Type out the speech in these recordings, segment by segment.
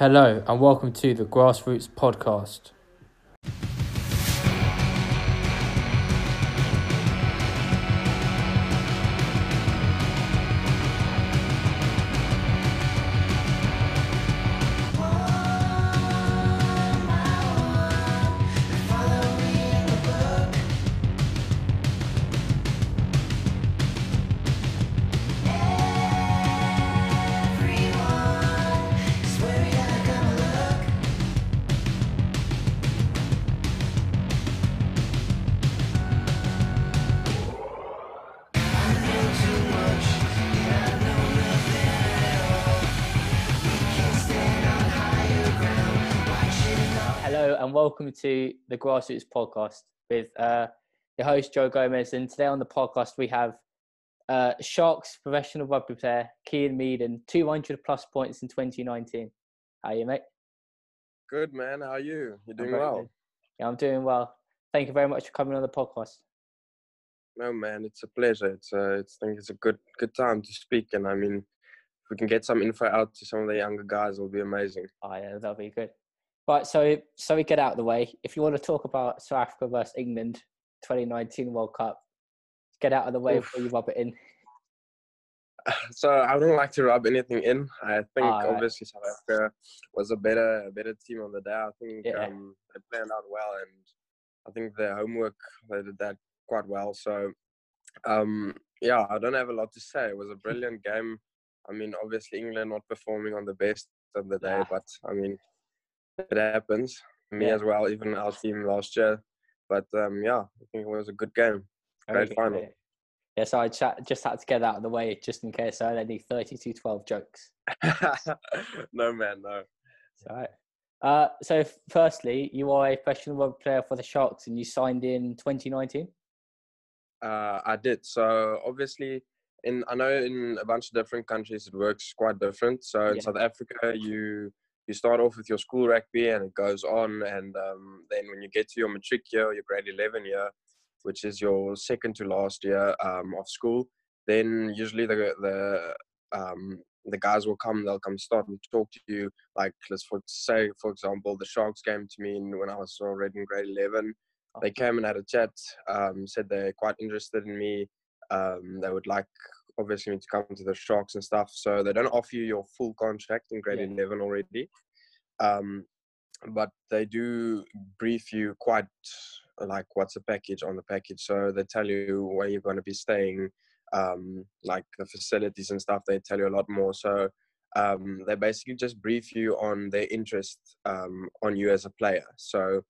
Hello, and welcome to the Grassroots Podcast. Welcome to the Grassroots Podcast with uh, your host, Joe Gomez. And today on the podcast, we have uh, Sharks professional rugby player, Cian Meaden, 200 plus points in 2019. How are you, mate? Good man. How are you? You're doing well. good. Yeah, I'm doing well. Thank you very much for coming on the podcast. No man, it's a pleasure. It's uh, it's I think it's a good good time to speak. And I mean, if we can get some info out to some of the younger guys, it'll be amazing. Oh, yeah, that'll be good. Right, so so we get out of the way. If you want to talk about South Africa versus England 2019 World Cup, get out of the way Oof. before you rub it in. So I don't like to rub anything in. I think Alright. obviously South Africa was a better a better team on the day. I think Yeah. um, they planned out well, and I think their homework they did that quite well. So um, yeah, I don't have a lot to say. It was a brilliant game. I mean, obviously England not performing on the best of the day, Nah. but I mean, it happens. Me Yeah. as well, even our team last year. But um, yeah, I think it was a good game. Very Great good, final. Yeah, so I just had to get that out of the way just in case I had any 32 12 jokes. no man, no. It's all right. Uh, so, firstly, you are a professional rugby player for the Sharks and you signed in 2019. Uh, I did. So obviously, in I know in a bunch of different countries it works quite different. So in Yeah. South Africa, you you start off with your school rugby and it goes on, and um, then when you get to your matric year, your grade eleven year, which is your second to last year um, of school, then usually the the um, the guys will come. They'll come start and talk to you. Like let's for say, for example, the Sharks came to me when I was already in grade eleven they came and had a chat. Um, said they're quite interested in me. Um, they would like obviously me to come to the Sharks and stuff. So they don't offer you your full contract in grade Yeah. eleven already, um, but they do brief you quite like what's the package on the package. So they tell you where you're going to be staying, um, like the facilities and stuff. They tell you a lot more. So um, they basically just brief you on their interest um, on you as a player. So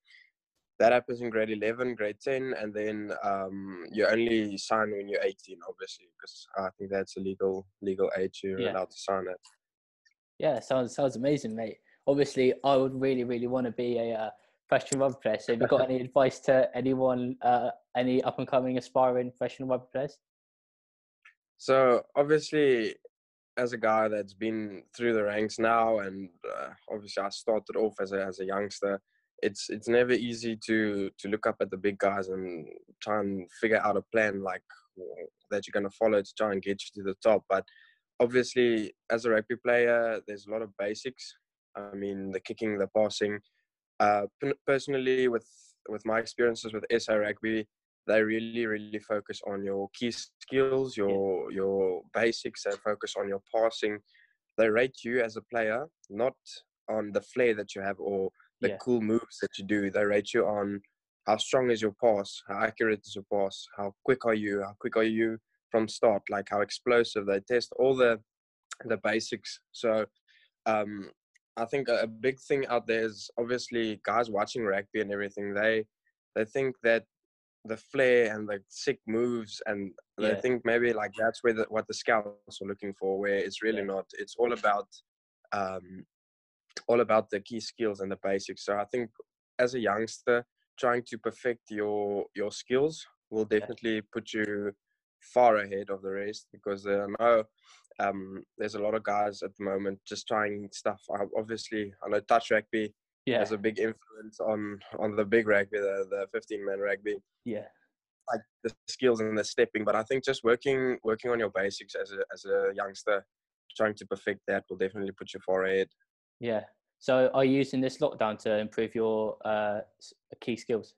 that happens in grade 11 grade 10 and then um, you only sign when you're 18 obviously because i think that's a legal legal age you're Yeah. allowed to sign it Yeah, sounds sounds amazing, mate. Obviously, I would really, really want to be a uh, professional rugby player. So, have you got any advice to anyone, uh, any up and coming aspiring professional rugby players? so obviously as a guy that's been through the ranks now and uh, obviously i started off as a, as a youngster it's it's never easy to to look up at the big guys and try and figure out a plan like that you're going to follow to try and get you to the top but obviously as a rugby player there's a lot of basics. I mean the kicking the passing. Uh p- personally with with my experiences with sa rugby they really really focus on your key skills your your basics they focus on your passing. They rate you as a player not on the flair that you have or the Yeah. cool moves that you do they rate you on how strong is your pass how accurate is your pass how quick are you how quick are you from start like how explosive they test all the the basics so um i think a, big thing out there is obviously guys watching rugby and everything they they think that the flair and the sick moves and they think maybe like that's where the, what the scouts are looking for where it's really Yeah. not it's all about um all about the key skills and the basics so i think as a youngster trying to perfect your your skills will definitely put you far ahead of the rest because uh, I know um, there's a lot of guys at the moment just trying stuff. Obviously, I know touch rugby Yeah, has a big influence on on the big rugby, the the 15 man rugby, yeah, like the skills and the stepping. But I think just working working on your basics as a as a youngster, trying to perfect that will definitely put you far ahead. Yeah. So, are you using this lockdown to improve your uh, key skills?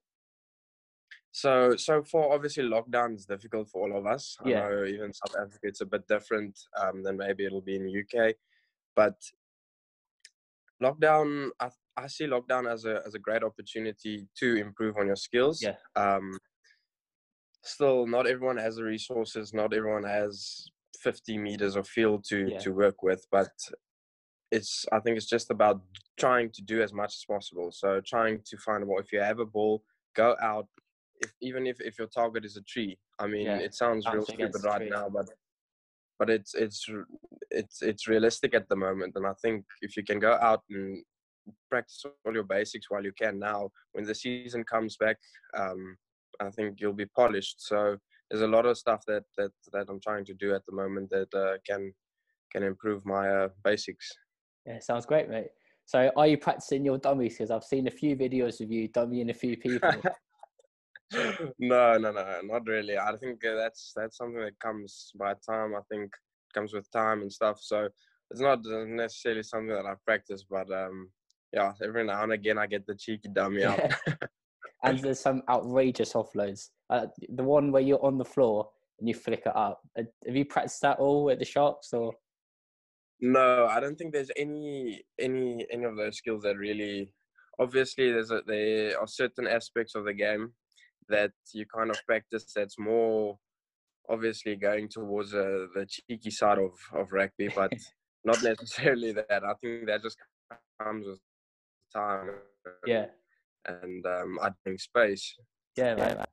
So so far, obviously, lockdown is difficult for all of us. Yeah. I know even South Africa, it's a bit different um, than maybe it'll be in UK, but lockdown, I, I see lockdown as a as a great opportunity to improve on your skills. Yeah. Um, still, not everyone has the resources. Not everyone has 50 meters of field to Yeah. to work with, but it's I think it's just about trying to do as much as possible. So trying to find a ball. If you have a ball, go out. If even if, if your target is a tree, I mean, Yeah, it sounds real stupid right now, but but it's it's it's it's realistic at the moment. And I think if you can go out and practice all your basics while you can now, when the season comes back, um, I think you'll be polished. So there's a lot of stuff that that that I'm trying to do at the moment that uh, can can improve my uh, basics. Yeah, sounds great, mate. So, are you practicing your dummies? Because I've seen a few videos of you dummying a few people. no, no, no, not really. I think uh, that's that's something that comes by time. I think comes with time and stuff. So it's not necessarily something that I practice, but um, yeah, every now and again I get the cheeky dummy out. and there's some outrageous offloads. Uh, the one where you're on the floor and you flick it up. Uh, Have you practiced that all at the Sharks or? No, I don't think there's any any any of those skills that really. Obviously, there's a, there are certain aspects of the game that you kind of practice. That's more obviously going towards uh, the cheeky side of of rugby, but not necessarily that. I think that just comes with time. Yeah, And um, I think space. yeah, right. man.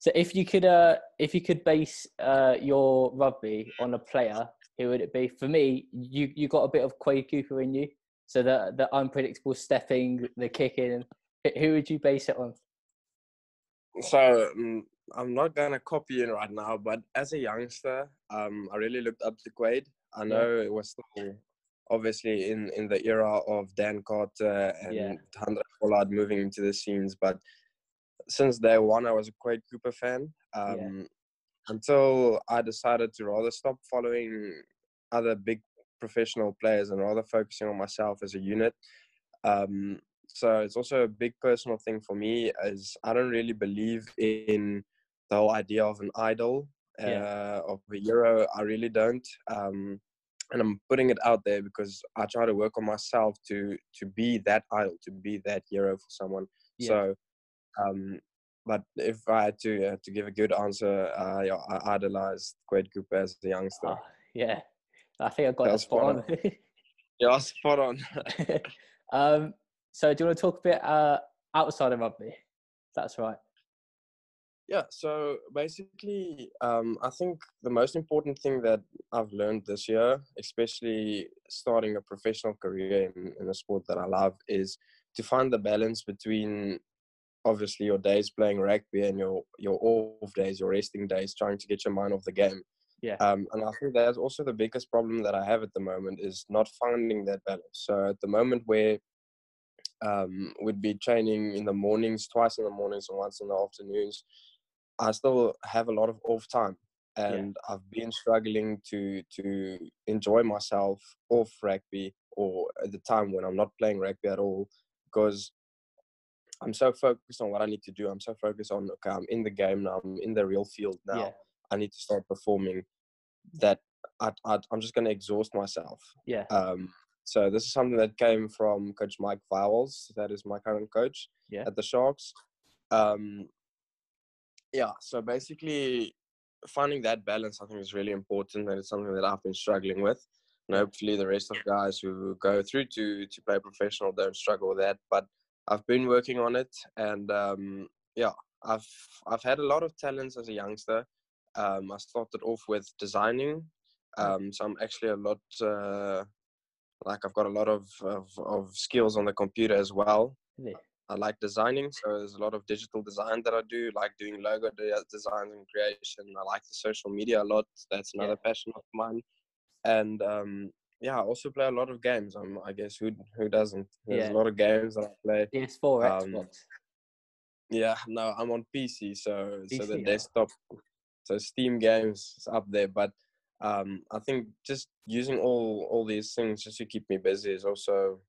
So if you could, uh, if you could base uh, your rugby on a player, who would it be? For me, you you got a bit of Quade Cooper in you, so the the unpredictable stepping, the kicking. Who- Who would you base it on? So um, I'm not gonna copy you right now, but as a youngster, um, I really looked up to Quade. I Yeah. know it was still obviously in in the era of Dan Carter and Yeah. Handré Pollard moving into the scenes, but since day one, I was a Quade Cooper fan. Um, Yeah. Until I decided to rather stop following other big professional players and rather focusing on myself as a unit. Um, so it's also a big personal thing for me as I don't really believe in the whole idea of an idol uh, Yeah. of a hero. I really don't. Um, and I'm putting it out there because I try to work on myself to to be that idol, to be that hero for someone. Yeah. So, um, but if I had to uh, to give a good answer, uh, yeah, I idolized Quade Cooper as a youngster. Oh, yeah, I think I got That that was spot on. Yeah, spot on. um, so do you want to talk a bit uh, outside of rugby? That's right. Yeah, so basically, um, I think the most important thing that I've learned this year, especially starting a professional career in, in a sport that I love, is to find the balance between obviously your days playing rugby and your, your off days, your resting days, trying to get your mind off the game. Yeah. Um, and I think that's also the biggest problem that I have at the moment is not finding that balance. So at the moment where um, we'd be training in the mornings, twice in the mornings and once in the afternoons, I still have a lot of off time, and I've been struggling to to enjoy myself off rugby or at the time when I'm not playing rugby at all because I'm so focused on what I need to do. I'm so focused on okay, I'm in the game now. I'm in the real field now. Yeah. I need to start performing. That I, I I'm just going to exhaust myself. Yeah. Um, so this is something that came from Coach Mike Vowels. That is my current coach Yeah. at the Sharks. Um, yeah. So basically, finding that balance, I think, is really important, and it's something that I've been struggling with. And hopefully, the rest of guys who go through to to play professional don't struggle with that. But I've been working on it, and um, yeah, I've I've had a lot of talents as a youngster. Um, I started off with designing, um, so I'm actually a lot uh, like I've got a lot of, of of skills on the computer as well. Really? I like designing, so there's a lot of digital design that I do. Like doing logo de- design and creation. I like the social media a lot. That's another passion of mine. And um, yeah, I also play a lot of games. Um, I guess who who doesn't? There's Yeah. a lot of games that I play. PS4, Um, Xbox. Yeah, no, I'm on PC, so so the PC, oh. desktop, so Steam games is up there. But um, I think just using all all these things just to keep me busy is also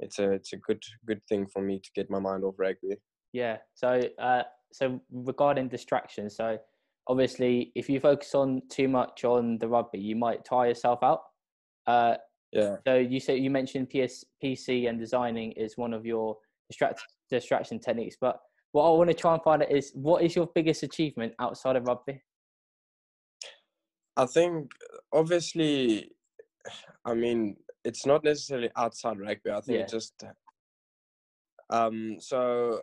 it's a it's a good good thing for me to get my mind off rugby. Yeah. So uh, so regarding distractions, so obviously if you focus on too much on the rugby, you might tire yourself out. Uh, yeah. So you said you mentioned PS, PC and designing is one of your distract, distraction techniques, but what I want to try and find out is what is your biggest achievement outside of rugby? I think obviously, I mean, it's not necessarily outside rugby. I think Yeah. just um so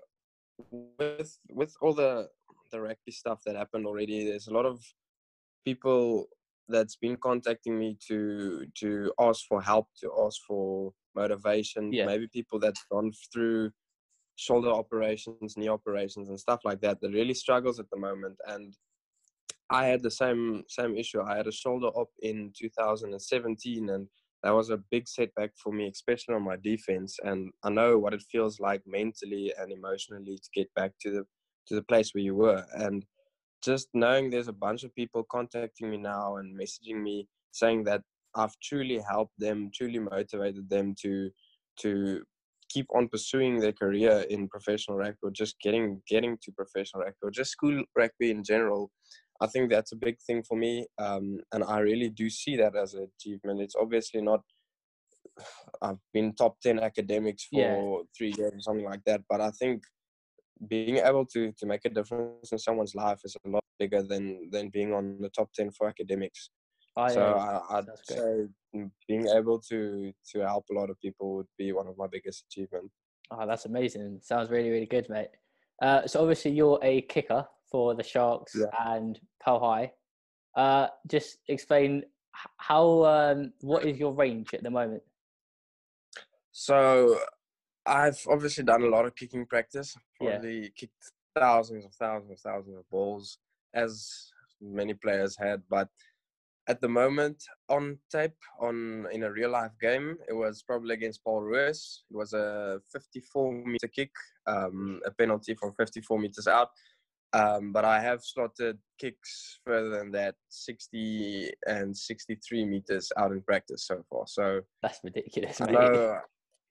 with with all the the rugby stuff that happened already, there's a lot of people that's been contacting me to to ask for help, to ask for motivation. Yeah. Maybe people that's gone through shoulder operations, knee operations, and stuff like that that really struggles at the moment. And I had the same same issue. I had a shoulder op in 2017, and that was a big setback for me, especially on my defense. And I know what it feels like mentally and emotionally to get back to the to the place where you were. And just knowing there's a bunch of people contacting me now and messaging me saying that I've truly helped them, truly motivated them to to keep on pursuing their career in professional rugby or just getting getting to professional rugby or just school rugby in general. I think that's a big thing for me, um, and I really do see that as an achievement. It's obviously not. I've been top ten academics for Yeah. three years or something like that, but I think being able to to make a difference in someone's life is a lot bigger than than being on the top ten for academics. I, so uh, I, I'd say mm, being able to to help a lot of people would be one of my biggest achievements. Oh, that's amazing. Sounds really, really good, mate. Uh, so obviously you're a kicker for the Sharks Yeah. and Paarl High. Uh, just explain how um, what is your range at the moment? So I've obviously done a lot of kicking practice. Yeah. Probably kicked thousands of thousands of thousands of balls, as many players had. But at the moment, on tape, on in a real life game, it was probably against Paul Roos. It was a 54 meter kick, um, a penalty from 54 meters out. Um, but I have slotted kicks further than that, 60 and 63 meters out in practice so far. So That's ridiculous, I know,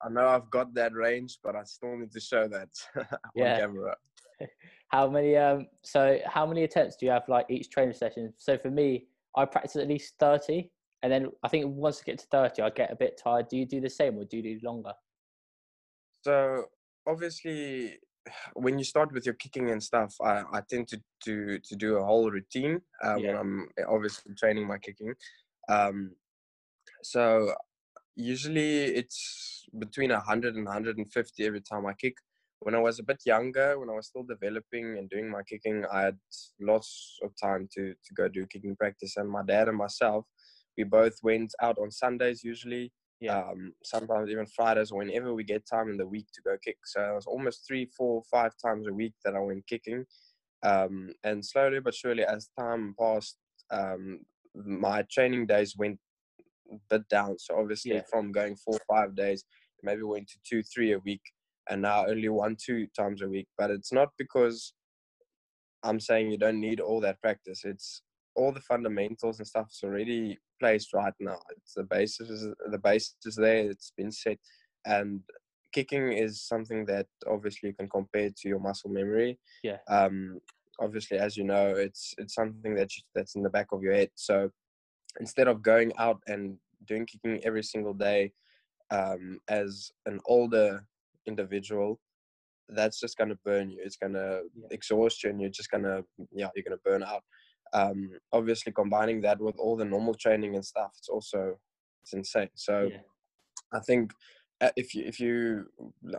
I know I've got that range, but I still need to show that on Yeah. camera. How many um so how many attempts do you have like each training session? So for me, I practice at least 30 and then I think once I get to 30 I get a bit tired. Do you do the same or do you do longer? So obviously, when you start with your kicking and stuff, I, I tend to, to to do a whole routine uh, when I'm obviously training my kicking. Um, so usually it's between 100 and 150 every time I kick. When I was a bit younger, when I was still developing and doing my kicking, I had lots of time to to go do kicking practice. And my dad and myself, we both went out on Sundays usually Yeah. um, sometimes even Fridays, whenever we get time in the week to go kick. So it was almost three, four, five times a week that I went kicking. Um, and slowly but surely, as time passed, um, my training days went bit down. So obviously, Yeah. from going four, five days, maybe went to two, three a week, and now only one, two times a week. But it's not because I'm saying you don't need all that practice. It's all the fundamentals and stuff is already placed right now. It's the basis is the basis is there. It's been set, and kicking is something that obviously you can compare to your muscle memory. Yeah. Um, obviously, as you know, it's it's something that you, that's in the back of your head. So instead of going out and doing kicking every single day, um, as an older individual, that's just gonna burn you. It's gonna Yeah. exhaust you, and you're just gonna yeah, you're gonna burn out. Um, obviously, combining that with all the normal training and stuff, it's also it's insane. So Yeah. I think if you if you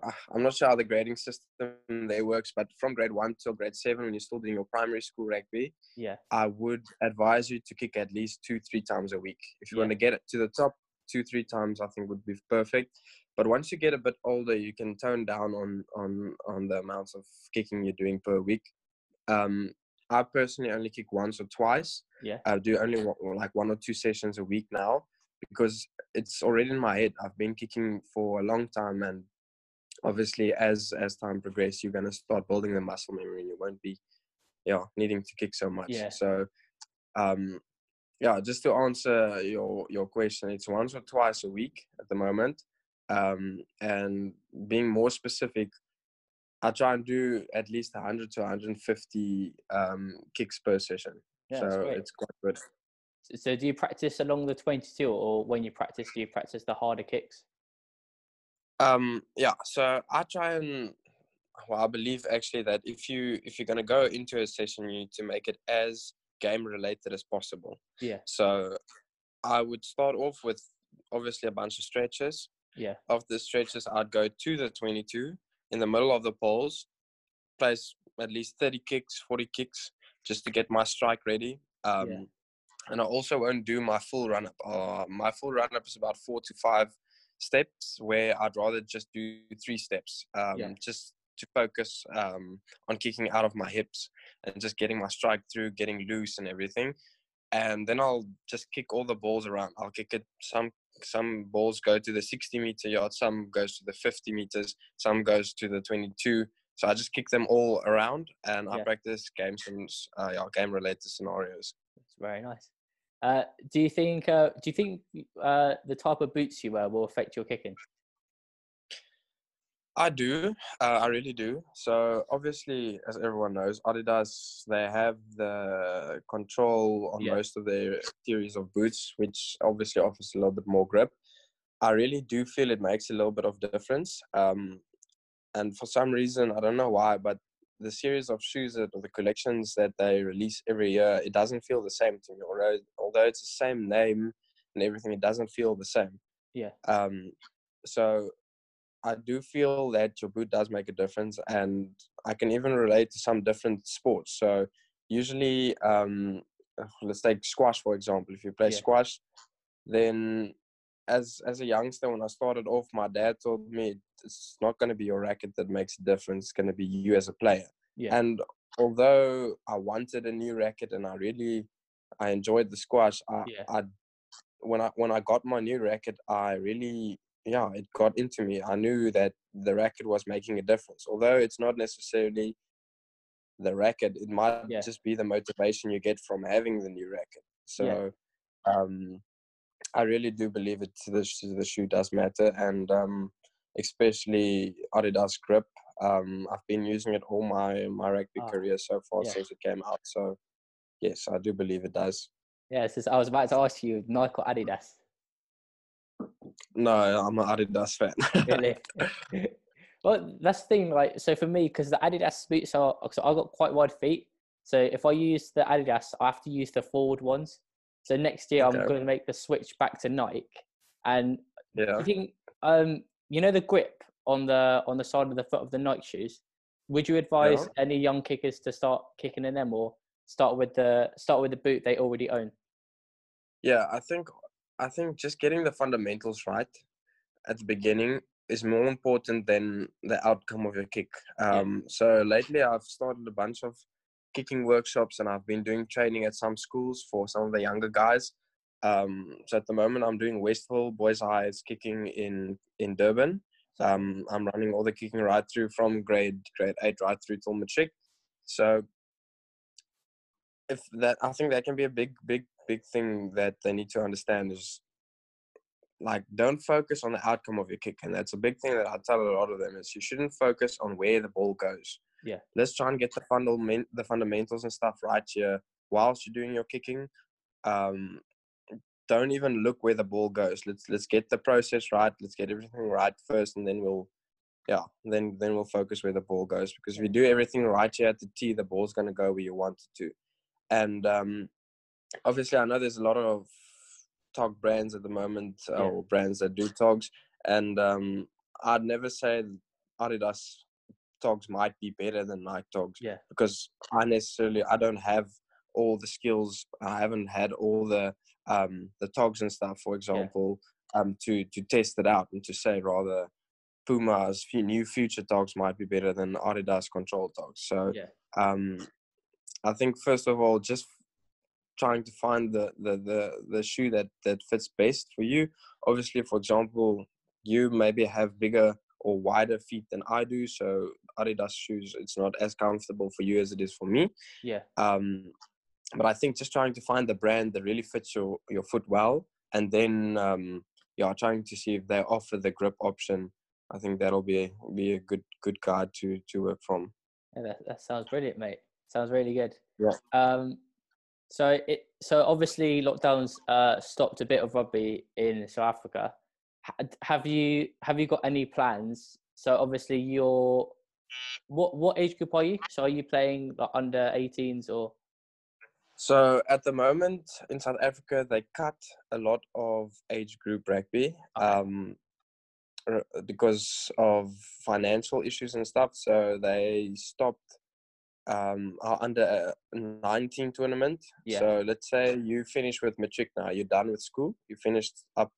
uh, I'm not sure how the grading system there works, but from grade one till grade seven, when you're still doing your primary school rugby, Yeah. I would advise you to kick at least two, three times a week. If you Yeah. want to get it to the top, two, three times I think would be perfect. But once you get a bit older, you can tone down on on on the amounts of kicking you're doing per week. Um, I personally only kick once or twice. Yeah. I do only like one or two sessions a week now because it's already in my head. I've been kicking for a long time, and obviously, as as time progresses, you're gonna start building the muscle memory, and you won't be, yeah, needing to kick so much. Yeah. So, um, yeah, just to answer your your question, it's once or twice a week at the moment. um, and being more specific i try and do at least 100 to 150 um, kicks per session Yeah, so it's quite good So do you practice along the 22 or when you practice, do you practice the harder kicks? Um, yeah, so I try and well, I believe actually that if you if you're gonna go into a session, you need to make it as game related as possible. Yeah. So I would start off with obviously a bunch of stretches. Yeah. After the stretches, I'd go to the 22 in the middle of the poles, place at least 30 kicks, 40 kicks, just to get my strike ready. Um, Yeah. And I also won't do my full run up. Uh, my full run up is about four to five steps, where I'd rather just do three steps, um, Yeah. just to focus um, on kicking out of my hips and just getting my strike through, getting loose and everything. And then I'll just kick all the balls around. I'll kick it. Some some balls go to the 60 meter yard, some goes to the 50 meters, some goes to the 22. So I just kick them all around, and I Yeah. practice games and uh, yeah, game related scenarios. It's very nice. Uh, do you think uh, do you think uh, the type of boots you wear will affect your kicking? I do. Uh, I really do. So obviously, as everyone knows, Adidas they have the control on Yeah. most of their series of boots, which obviously offers a little bit more grip. I really do feel it makes a little bit of difference. Um, and for some reason, I don't know why, but the series of shoes that, or the collections that they release every year, it doesn't feel the same to me. Although, although it's the same name and everything, it doesn't feel the same. Yeah. Um, so I do feel that your boot does make a difference, and I can even relate to some different sports. So usually, um, let's take squash for example. If you play Yeah. squash, then as as a youngster, when I started off, my dad told me it's not going to be your racket that makes a difference. It's going to be you as a player. Yeah. And although I wanted a new racket and I really I enjoyed the squash, I, Yeah. I when I when I got my new racket, I really yeah, it got into me. I knew that the racket was making a difference. Although it's not necessarily the racket, it might Yeah. just be the motivation you get from having the new racket. So um I really do believe it the, the shoe does matter and um especially Adidas grip. Um I've been using it all my my rugby Ah, career so far yeah. since it came out. So yes, I do believe it does. Yeah, it's I was about to ask you Nike or Adidas. No, I'm an Adidas fan. Really? well, that's the thing. Like, so for me, because the Adidas boots are, so I got quite wide feet. So if I use the Adidas, I have to use the forward ones. So next year, I'm going to make the switch back to Nike. And yeah. I think, um, you know, the grip on the on the side of the foot of the Nike shoes. Would you advise any young kickers to start kicking in them, or start with the start with the boot they already own? Yeah, I think I think just getting the fundamentals right at the beginning is more important than the outcome of your kick. Yeah. Um, So lately, I've started a bunch of kicking workshops, and I've been doing training at some schools for some of the younger guys. Um, so at the moment, I'm doing Westville Boys High's kicking in in Durban. Um, I'm running all the kicking right through from grade grade eight right through till matric. So if that, I think that can be a big, big, big thing that they need to understand is like don't focus on the outcome of your kick, and that's a big thing that I tell a lot of them is you shouldn't focus on where the ball goes. Yeah. Let's try and get the fundament the fundamentals and stuff right here whilst you're doing your kicking. Um, don't even look where the ball goes. Let's let's get the process right. Let's get everything right first, and then we'll, yeah, then then we'll focus where the ball goes. Because if you do everything right here at the tee, the ball's gonna go where you want it to. And um, obviously, I know there's a lot of tog brands at the moment, uh, Yeah. or brands that do togs, and um, I'd never say Adidas togs might be better than Nike togs Yeah. because I necessarily I don't have all the skills. I haven't had all the um, the togs and stuff, for example, um, to to test it out and to say rather Puma's few new future togs might be better than Adidas control togs. So Yeah. um, I think first of all, just trying to find the, the the the shoe that that fits best for you. Obviously, for example, you maybe have bigger or wider feet than I do, so Adidas shoes it's not as comfortable for you as it is for me. Yeah. Um, but I think just trying to find the brand that really fits your your foot well, and then um, yeah, trying to see if they offer the grip option. I think that'll be be a good good guide to to work from. Yeah, that, that sounds brilliant, mate. Sounds really good. Yeah. Um, so it so obviously lockdowns uh stopped a bit of rugby in South Africa. Ha- Have you have you got any plans? So obviously you're what what age group are you? So are you playing like under 18s or So at the moment in South Africa, they cut a lot of age group rugby Okay. um, because of financial issues and stuff. So they stopped um, our under uh, 19 tournament. Yeah. So let's say you finish with matric now, you're done with school, you finished up,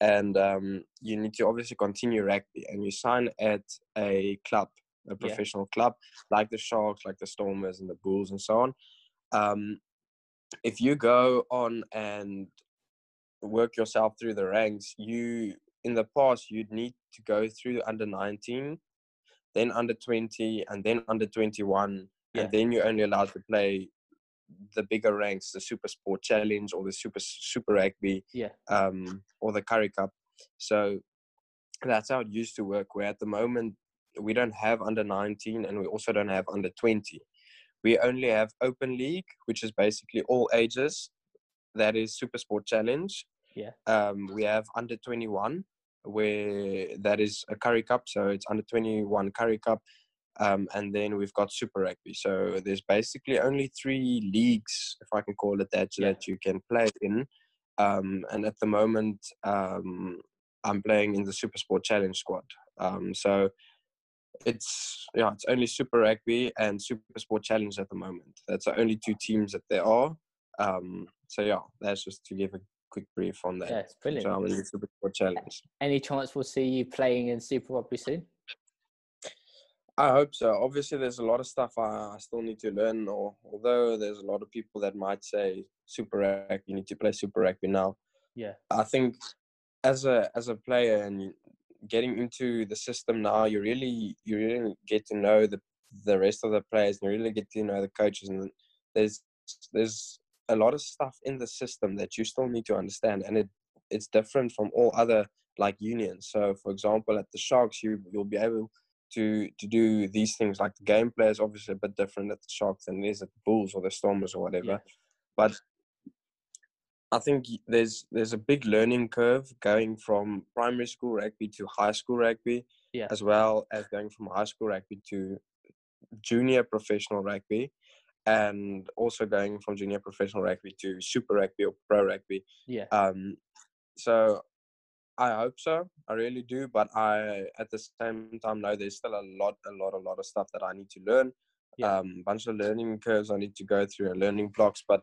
and um, you need to obviously continue rugby, and you sign at a club, a Yeah. professional club, like the Sharks, like the Stormers, and the Bulls, and so on. Um, if you go on and work yourself through the ranks, you in the past you'd need to go through under 19, then under 20, and then under 21, Yeah. and then you're only allowed to play the bigger ranks, the Super Sport Challenge or the Super Super Rugby, yeah um, or the Currie Cup. So that's how it used to work. Where at the moment we don't have under 19, and we also don't have under 20 we only have open league which is basically all ages. That is super sport challenge. Yeah. um we have under 21 where that is a Currie Cup so it's under 21 Currie Cup. Um and then we've got super rugby. So there's basically only three leagues if i can call it that Yeah. that you can play in. Um and at the moment um i'm playing in the super sport challenge squad. Um so it's yeah, it's only Super Rugby and Super Sport Challenge at the moment. That's the only two teams that there are. Um, so yeah, that's just to give a quick brief on that. yeah it's brilliant. So I'm in the Super Sport Challenge. Any chance we'll see you playing in Super Rugby soon? I hope so. Obviously, there's a lot of stuff I, I still need to learn. Or although there's a lot of people that might say Super Rugby, you need to play Super Rugby now. Yeah. I think as a as a player and getting into the system now, you really you really get to know the the rest of the players and you really get to know the coaches and there's there's a lot of stuff in the system that you still need to understand and it it's different from all other like unions. So for example at the Sharks you you'll be able to to do these things like the gameplay is obviously a bit different at the Sharks than it is at the Bulls or the Stormers or whatever. Yeah. But I think there's there's a big learning curve going from primary school rugby to high school rugby, Yeah. as well as going from high school rugby to junior professional rugby, and also going from junior professional rugby to super rugby or pro rugby. Yeah. Um, so I hope so. I really do. But I, at the same time, know there's still a lot, a lot, a lot of stuff that I need to learn. Yeah. Um, bunch of learning curves I need to go through and learning blocks. But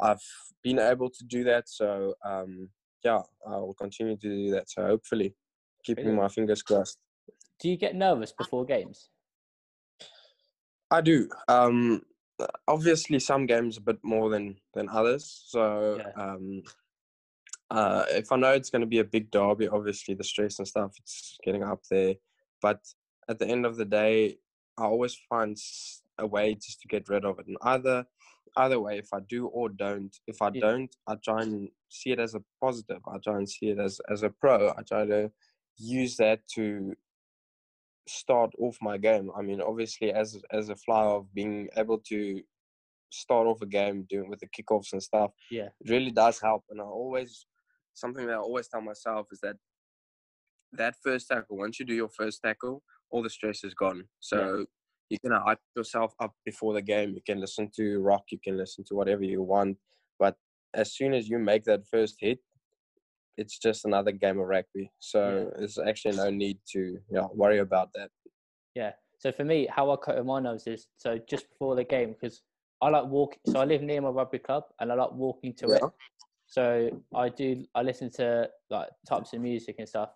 I've been able to do that. So um, yeah, I will continue to do that. So hopefully, keeping Brilliant. my fingers crossed. Do you get nervous before games? I do. Um, obviously, some games a bit more than than others. So Yeah. um, uh, if I know it's going to be a big derby, obviously the stress and stuff it's getting up there. But at the end of the day, I always find a way just to get rid of it. And either either way, if I do or don't, if I Yeah. don't, I try and see it as a positive. I try and see it as as a pro. I try to use that to start off my game. I mean, obviously, as as a flyer of being able to start off a game doing with the kickoffs and stuff, Yeah. it really does help. And I always something that I always tell myself is that that first tackle, once you do your first tackle, all the stress is gone. So you can hype yourself up before the game. You can listen to rock, you can listen to whatever you want. But as soon as you make that first hit, it's just another game of rugby. So there's actually no need to yeah, worry about that. Yeah. So for me, how I cut my nerves is so just before the game because I like walking. So I live near my rugby club and I like walking to it. So I do. I listen to like types of music and stuff.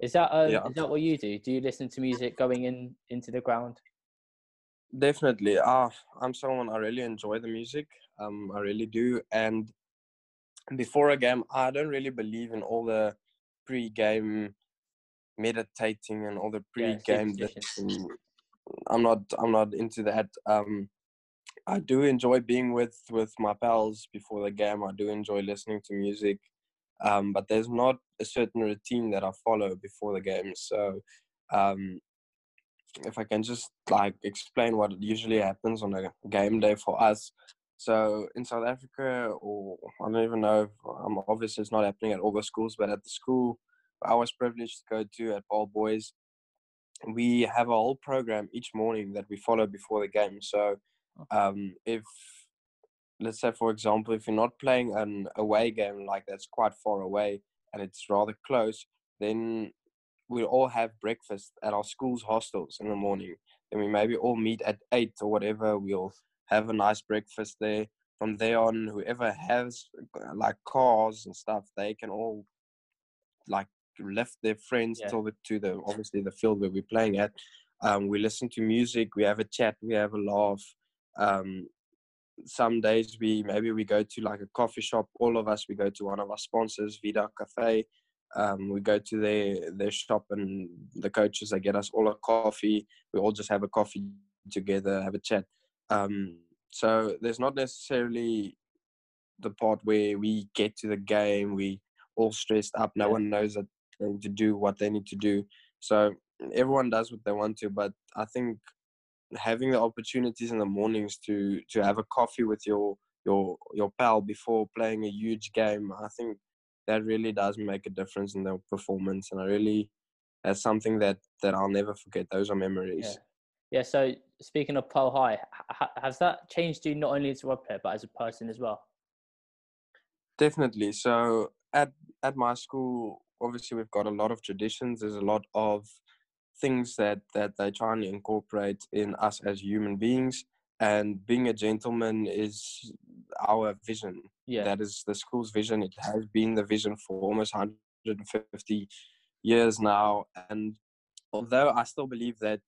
Is that um, Yeah. is that what you do? Do you listen to music going in into the ground? Definitely. Ah, I'm someone I really enjoy the music. Um, I really do. And before a game, I don't really believe in all the pre-game meditating and all the pre-game. and I'm not. I'm not into that. Um, I do enjoy being with with my pals before the game. I do enjoy listening to music. um, but there's not a certain routine that I follow before the game. So, um, if I can just like explain what usually happens on a game day for us. So in South Africa, or I don't even know, if, um, obviously it's not happening at all the schools, but at the school I was privileged to go to at Paarl Boys, we have a whole program each morning that we follow before the game. So um, if let's say for example if you're not playing an away game like that's quite far away and it's rather close then we all have breakfast at our school's hostels in the morning. Then we maybe all meet at eight or whatever. We'll have a nice breakfast there. From there on whoever has like cars and stuff they can all like lift their friends yeah. over to the obviously the field where we're playing at. Um, we listen to music. We have a chat. We have a laugh. Um, some days we maybe we go to like a coffee shop. All of us we go to one of our sponsors vida cafe um, we go to their their shop and the coaches they get us all a coffee. We all just have a coffee together have a chat. Um, so there's not necessarily the part where we get to the game we all stressed up no one knows that they need to do what they need to do. So everyone does what they want to but i think having the opportunities in the mornings to to have a coffee with your your your pal before playing a huge game i think that really does make a difference in their performance and i really that's something that that i'll never forget those are memories. Yeah, yeah so speaking of Paarl High has that changed you not only as a rugby player but as a person as well? Definitely so at at my school obviously we've got a lot of traditions there's a lot of things that that they try and incorporate in us as human beings and being a gentleman is our vision. Yeah. That is the school's vision. It has been the vision for almost 150 years now and although i still believe that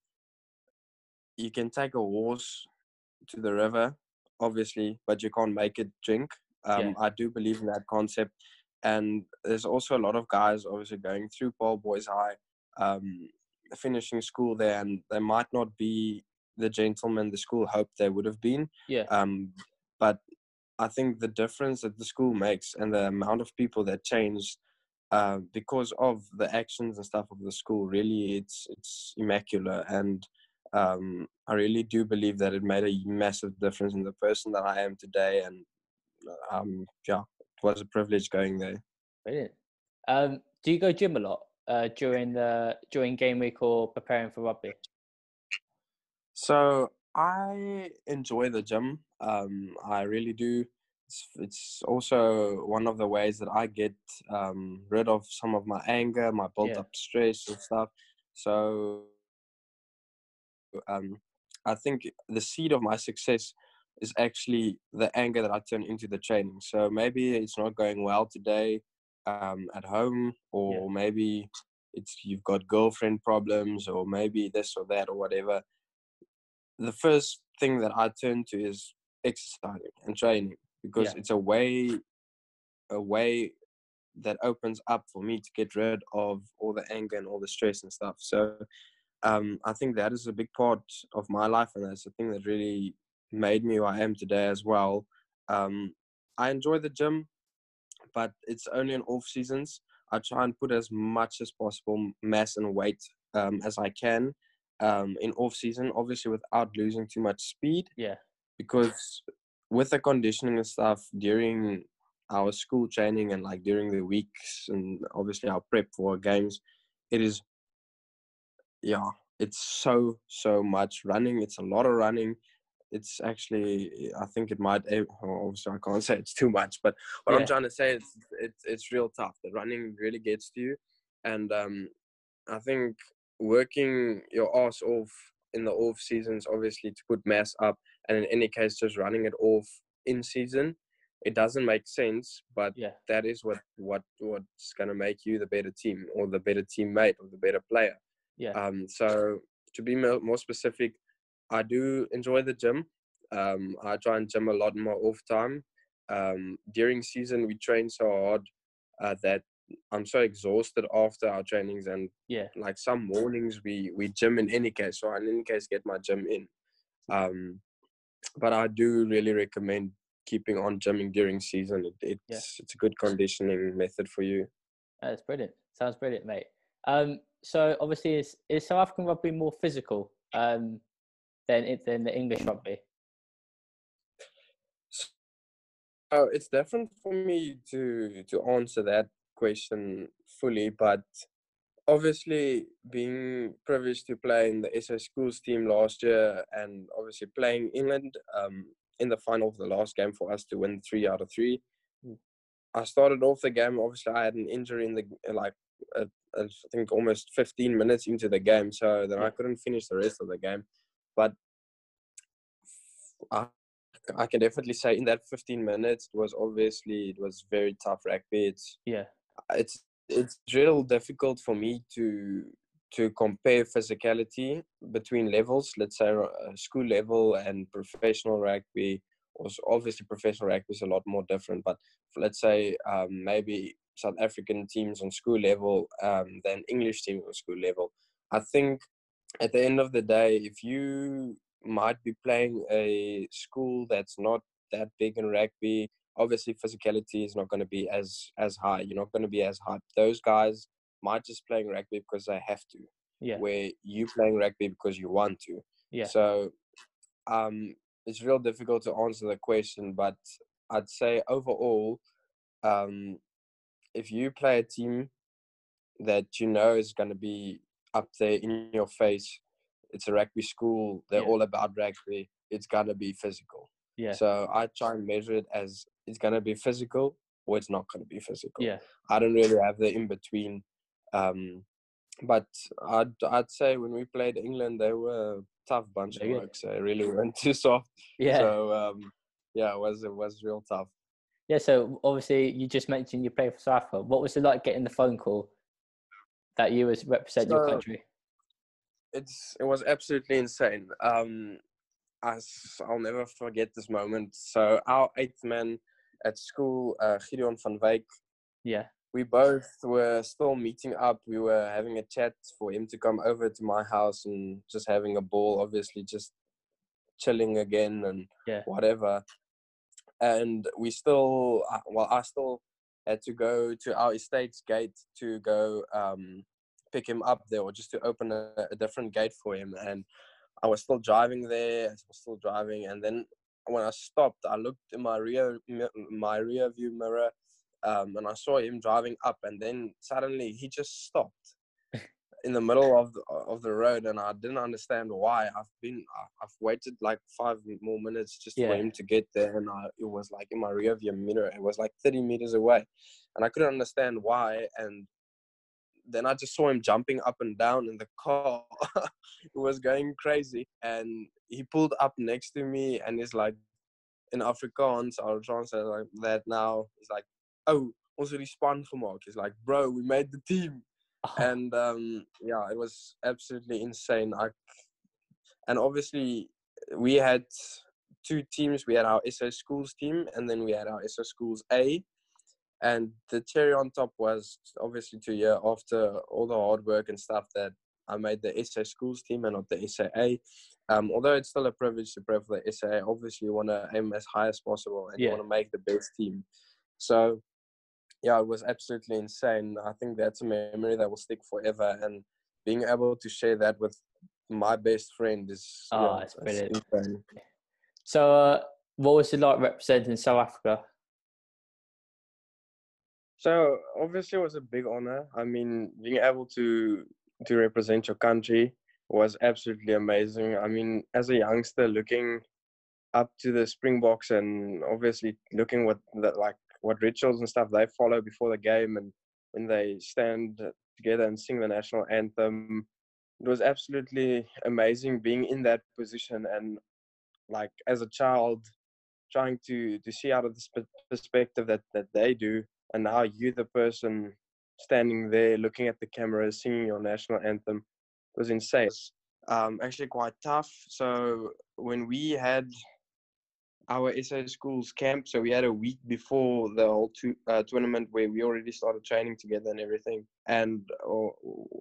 you can take a horse to the river obviously but you can't make it drink. Um, yeah. i do believe in that concept and there's also a lot of guys obviously going through Paarl Boys High um, finishing school there, and they might not be the gentleman the school hoped they would have been. Yeah. Um, but I think the difference that the school makes and the amount of people that change uh, because of the actions and stuff of the school, really, it's it's immaculate, and um, I really do believe that it made a massive difference in the person that I am today, and um, yeah, it was a privilege going there. Brilliant. Um, do you go gym a lot? uh, during the during game week or preparing for rugby? So I enjoy the gym. Um, I really do. It's, it's, also one of the ways that I get um, rid of some of my anger, my built yeah. up stress and stuff. So um, I think the seed of my success is actually the anger that I turn into the training. So maybe it's not going well today um, at home, or yeah. maybe it's you've got girlfriend problems, or maybe this or that or whatever. The first thing that I turn to is exercising and training because yeah. it's a way, a way that opens up for me to get rid of all the anger and all the stress and stuff. So um, I think that is a big part of my life, and that's the thing that really made me who I am today as well. Um, I enjoy the gym but it's only in off seasons. I try and put as much as possible mass and weight um, as I can um, in off season, obviously without losing too much speed. Yeah. Because with the conditioning and stuff during our school training and like during the weeks and obviously our prep for games, it is, yeah, it's so so much running. It's a lot of running it's actually I think it might obviously I can't say it's too much, but what yeah. I'm trying to say is it's it's real tough. The running really gets to you, and um, I think working your ass off in the off seasons obviously to put mass up, and in any case just running it off in season, it doesn't make sense. But yeah. that is what what what's gonna make you the better team or the better teammate or the better player. Yeah. Um. So to be more specific, I do enjoy the gym. Um, I try and gym a lot more off time. Um, during season, we train so hard uh, that I'm so exhausted after our trainings, and yeah, like some mornings we we gym in any case. So I in any case get my gym in. Um, but I do really recommend keeping on gymming during season. It, it's Yeah. it's a good conditioning method for you. That's brilliant. Sounds brilliant, mate. Um, so obviously, is is South African rugby more physical um, than it than the English rugby? Oh, it's different for me to to answer that question fully, but obviously being privileged to play in the SA schools team last year and obviously playing England um, in the final of the last game for us to win three out of three. Mm. I started off the game. Obviously, I had an injury in the like uh, I think almost 15 minutes into the game, so then I couldn't finish the rest of the game. But I, I can definitely say in that 15 minutes it was obviously it was very tough rugby. It's Yeah, it's it's real difficult for me to to compare physicality between levels. Let's say uh, school level and professional rugby. Also, obviously, professional rugby is a lot more different. But let's say um, maybe South African teams on school level um, than English teams on school level. I think at the end of the day, if you might be playing a school that's not that big in rugby, obviously physicality is not going to be as as high. You're not going to be as high. Those guys might just playing rugby because they have to. yeah, Where you playing rugby because you want to. yeah, So um, it's real difficult to answer the question, but I'd say overall, um, if you play a team that you know is going to be up there in your face, it's a rugby school, they're Yeah. all about rugby, it's going to be physical. Yeah, So I try and measure it as it's going to be physical or it's not going to be physical. yeah, I don't really have the in between. Um, but I'd I'd say when we played England, they were a tough bunch of blokes. They really weren't too soft. yeah. So um, yeah, it was it was real tough. Yeah, so obviously you just mentioned you play for South Africa. What was it like getting the phone call that you was represent your country? It's it was absolutely insane. Um, as I'll never forget this moment. So our eighth man at school, uh, Gideon van Wyk, Yeah, we both were still meeting up. We were having a chat for him to come over to my house and just having a ball, obviously just chilling again and Yeah. whatever. And we still, uh, well, I still had to go to our estate's gate to go um, pick him up there or just to open a, a different gate for him. And I was still driving there, I was still driving. And then when I stopped, I looked in my rear, my rear view mirror um, and I saw him driving up, and then suddenly he just stopped in the middle of the, of the road, and I didn't understand why. I've been I've waited like five more minutes just Yeah. for him to get there, and I, it was like in my rear view mirror. It was like thirty meters away, and I couldn't understand why. And then I just saw him jumping up and down in the car. it was going crazy, and he pulled up next to me, and he's like in Afrikaans, I'll translate like that now. He's like, "Oh, ons het die span gemaak." He's like, "Bro, we made the team." And um, yeah, it was absolutely insane. I, and obviously, we had two teams. We had our SA Schools team, and then we had our SA Schools A. And the cherry on top was obviously to year after all the hard work and stuff that I made the SA Schools team and not the SAA. Um, although it's still a privilege to play for the SAA, obviously you want to aim as high as possible and you want to make the best team. So, yeah, it was absolutely insane. I think that's a memory that will stick forever. And being able to share that with my best friend is Oh, yeah, it's brilliant. insane. So, uh, what was it like representing South Africa? So obviously, it was a big honor. I mean, being able to to represent your country was absolutely amazing. I mean, as a youngster, looking up to the Springboks and obviously looking what that like what rituals and stuff they follow before the game and when they stand together and sing the national anthem, it was absolutely amazing being in that position and like as a child trying to to see out of the perspective that that they do and now you the person standing there looking at the camera singing your national anthem? It was insane. Um actually quite tough. So when we had our SA schools camp so we had a week before the whole tu- uh, tournament where we already started training together and everything. And uh,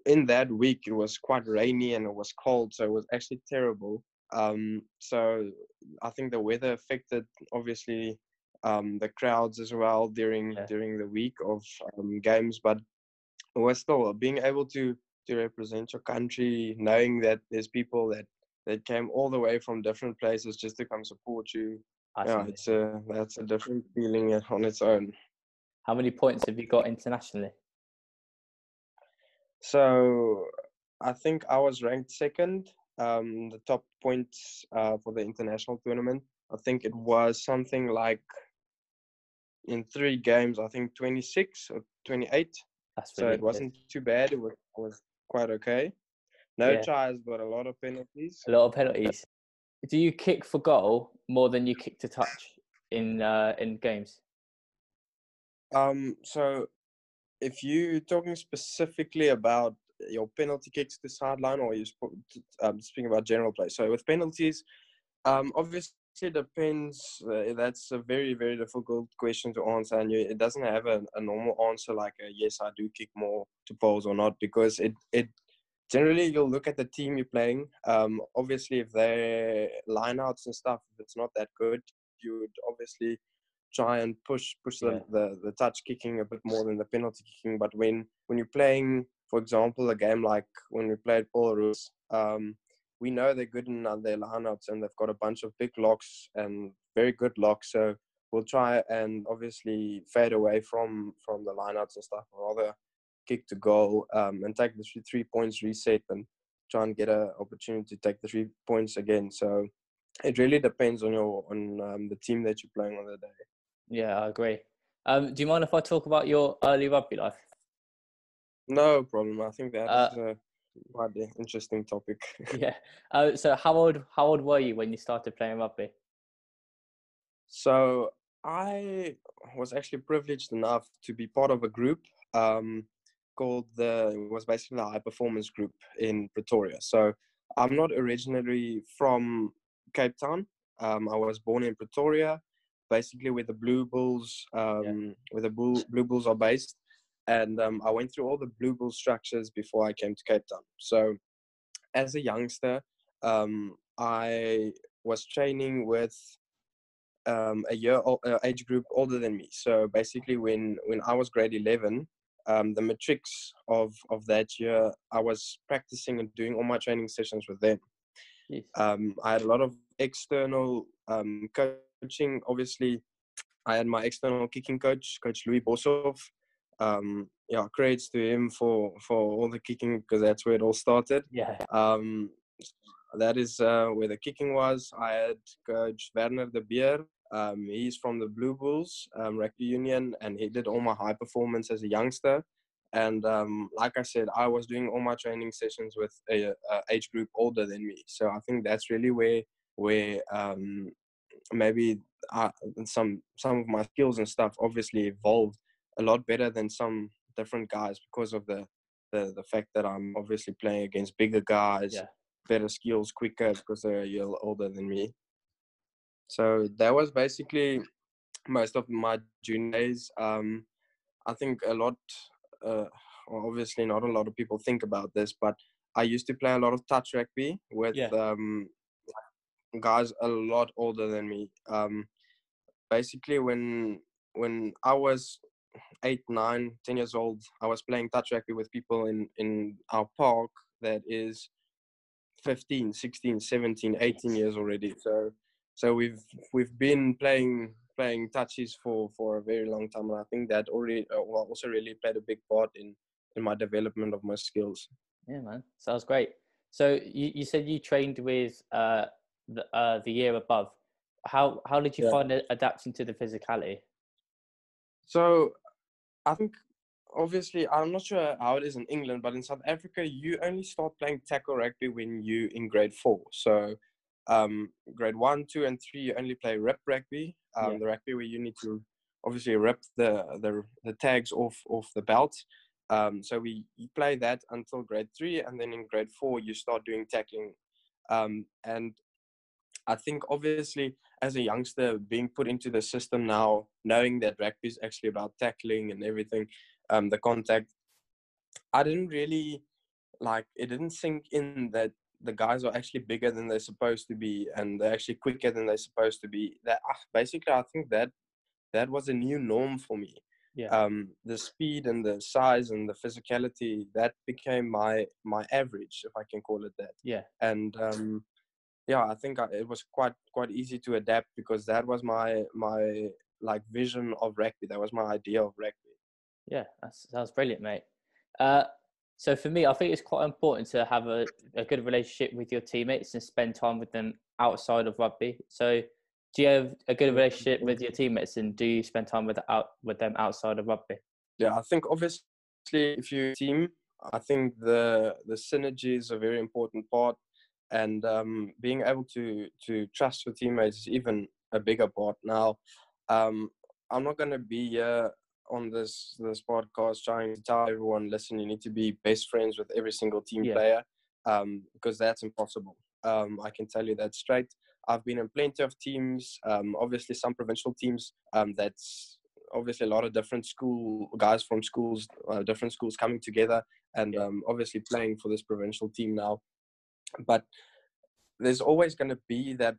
in that week it was quite rainy and it was cold so it was actually terrible. Um so i think the weather affected obviously um, the crowds as well during Yeah. during the week of um, games. But we're still being able to to represent your country, knowing that there's people that that came all the way from different places just to come support you. That's yeah, it's a that's a different feeling on its own. How many points have you got internationally? So I think I was ranked second, um, the top points uh, for the international tournament. I think it was something like in three games, I think 26 or 28. That's So really it good. wasn't too bad. It was, was quite okay. No Yeah. tries, but a lot of penalties. a lot of penalties. Do you kick for goal more than you kick to touch in uh, in games? Um, so if you're talking specifically about your penalty kicks to the sideline, or you sp- um, speaking about general play, so with penalties, um, obviously it depends. Uh, that's a very very difficult question to answer, and you, it doesn't have a, a normal answer like a yes, I do kick more to poles or not, because it it generally you'll look at the team you're playing. Um, obviously, if their lineouts and stuff, if it's not that good, you would obviously try and push push the, Yeah. the the touch kicking a bit more than the penalty kicking. But when when you're playing, for example, a game like when we played Belarus, um, we know they're good in uh, their lineouts and they've got a bunch of big locks and very good locks. So we'll try and obviously fade away from from the lineouts and stuff, rather kick to goal um, and take the three, three points reset and try and get an opportunity to take the three points again. So it really depends on your on um, the team that you're playing on the day. Yeah, I agree. Um, do you mind if I talk about your early rugby life? No problem. I think that Uh, a quite an interesting topic. yeah. Uh, so how old how old were you when you started playing rugby? so I was actually privileged enough to be part of a group um, called the it was basically the high performance group in Pretoria. So I'm not originally from Cape Town. Um, I was born in Pretoria, basically where the Blue Bulls, um, where the Blue Bulls are based, and um, I went through all the Blue Bull structures before I came to Cape Town. So as a youngster, um, I was training with um, a year o- uh, age group older than me. So basically, when when I was grade eleven, um, the matrics of of that year, I was practicing and doing all my training sessions with them. Um, I had a lot of external um, coaching. Obviously, I had my external kicking coach, Coach Louis Bosov. Um, yeah, credits to him for for all the kicking because that's where it all started. Yeah. Um, that is uh, where the kicking was. I had Coach Werner de Beer. Um, he's from the Blue Bulls um, Rugby Union, and he did all my high performance as a youngster. And um, like I said, I was doing all my training sessions with a, a age group older than me. So I think that's really where where um, maybe I, some some of my skills and stuff obviously evolved a lot better than some different guys because of the the, the fact that I'm obviously playing against bigger guys, Yeah. better skills, quicker because they're a year older than me. So that was basically most of my junior days. Um, I think a lot, uh, obviously not a lot of people think about this, but I used to play a lot of touch rugby with Yeah. um, guys a lot older than me. Um, basically, when when I was eight, nine, ten years old, I was playing touch rugby with people in in our park that is 15, 16, 17, 18 years already. So so we've we've been playing playing touches for for a very long time, and I think that already uh, well, also really played a big part in in my development of my skills. Yeah, man. Sounds great. So you, you said you trained with uh, the uh, the year above. How how did you Yeah. find it adapting to the physicality? So I think obviously I'm not sure how it is in England, but in South Africa you only start playing tackle rugby when you in grade four. So um, grade one, two, and three you only play rip rugby. Um, Yeah. The rugby where you need to obviously rip the the, the tags off off the belt. Um, so we you play that until grade three, and then in grade four you start doing tackling. Um, and I think obviously as a youngster being put into the system now, knowing that rugby is actually about tackling and everything, um, the contact, I didn't really like it didn't sink in that the guys are actually bigger than they're supposed to be and they're actually quicker than they're supposed to be. That ah, basically I think that that was a new norm for me. Yeah. Um, the speed and the size and the physicality that became my my average, if I can call it that. Yeah. And um, yeah, I think I, it was quite quite easy to adapt because that was my my like vision of rugby. That was my idea of rugby. Yeah, that sounds brilliant, mate. Uh, so for me, I think it's quite important to have a, a good relationship with your teammates and spend time with them outside of rugby. So do you have a good relationship with your teammates and do you spend time with out with them outside of rugby? Yeah, I think obviously if you team, I think the the synergy is a very important part, and um, being able to to trust your teammates is even a bigger part. Now, um, I'm not going to be here on this this podcast trying to tell everyone, listen, you need to be best friends with every single team Yeah. player, um, because that's impossible. Um, I can tell you that straight. I've been in plenty of teams, um, obviously some provincial teams. Um, that's obviously a lot of different school guys from schools, uh, different schools coming together, and um, obviously playing for this provincial team now. But there's always going to be that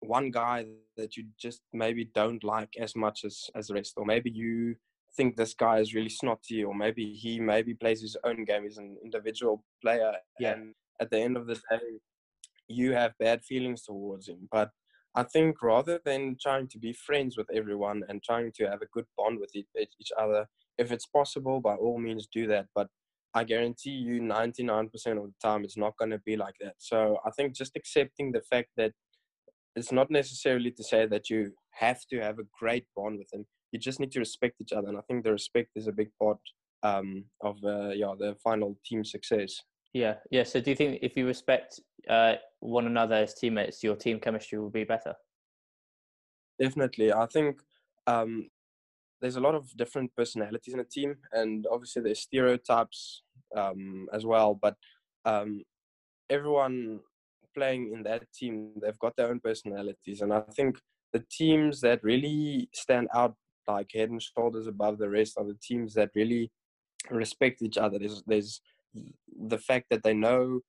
one guy that you just maybe don't like as much as as the rest, or maybe you think this guy is really snotty, or maybe he maybe plays his own game. He's an individual player, Yeah. and at the end of the day, you have bad feelings towards him. But I think rather than trying to be friends with everyone and trying to have a good bond with each, each other, if it's possible, by all means do that. But I guarantee you, 99% of the time, it's not going to be like that. So I think just accepting the fact that it's not necessarily to say that you have to have a great bond with them. You just need to respect each other, and I think the respect is a big part um, of uh, yeah the final team success. Yeah, yeah. So do you think if you respect uh, one another as teammates, your team chemistry will be better? Definitely, I think um, there's a lot of different personalities in a team, and obviously there's stereotypes um, as well. But um, everyone playing in that team, they've got their own personalities, and I think the teams that really stand out like head and shoulders above the rest are the teams that really respect each other. There's there's the fact that they know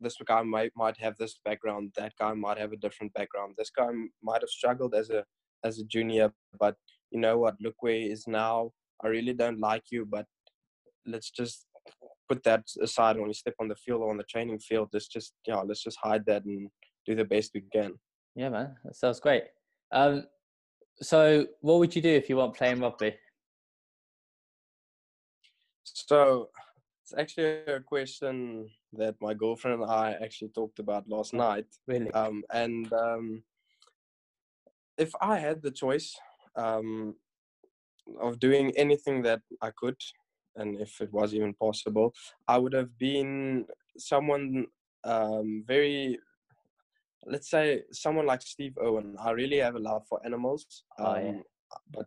this guy might might have this background, that guy might have a different background. This guy might have struggled as a as a junior, but you know what? Look where he is now. I really don't like you, but let's just put that aside when you step on the field or on the training field. Let's just yeah, let's just hide that and do the best we can. Yeah, man, that sounds great. Um, so what would you do if you weren't playing rugby? So it's actually a question that my girlfriend and I actually talked about last night. Really? Um, and um, if I had the choice um, of doing anything that I could, and if it was even possible, I would have been someone um, very, let's say, someone like Steve Irwin. I really have a love for animals. Oh, yeah. um, But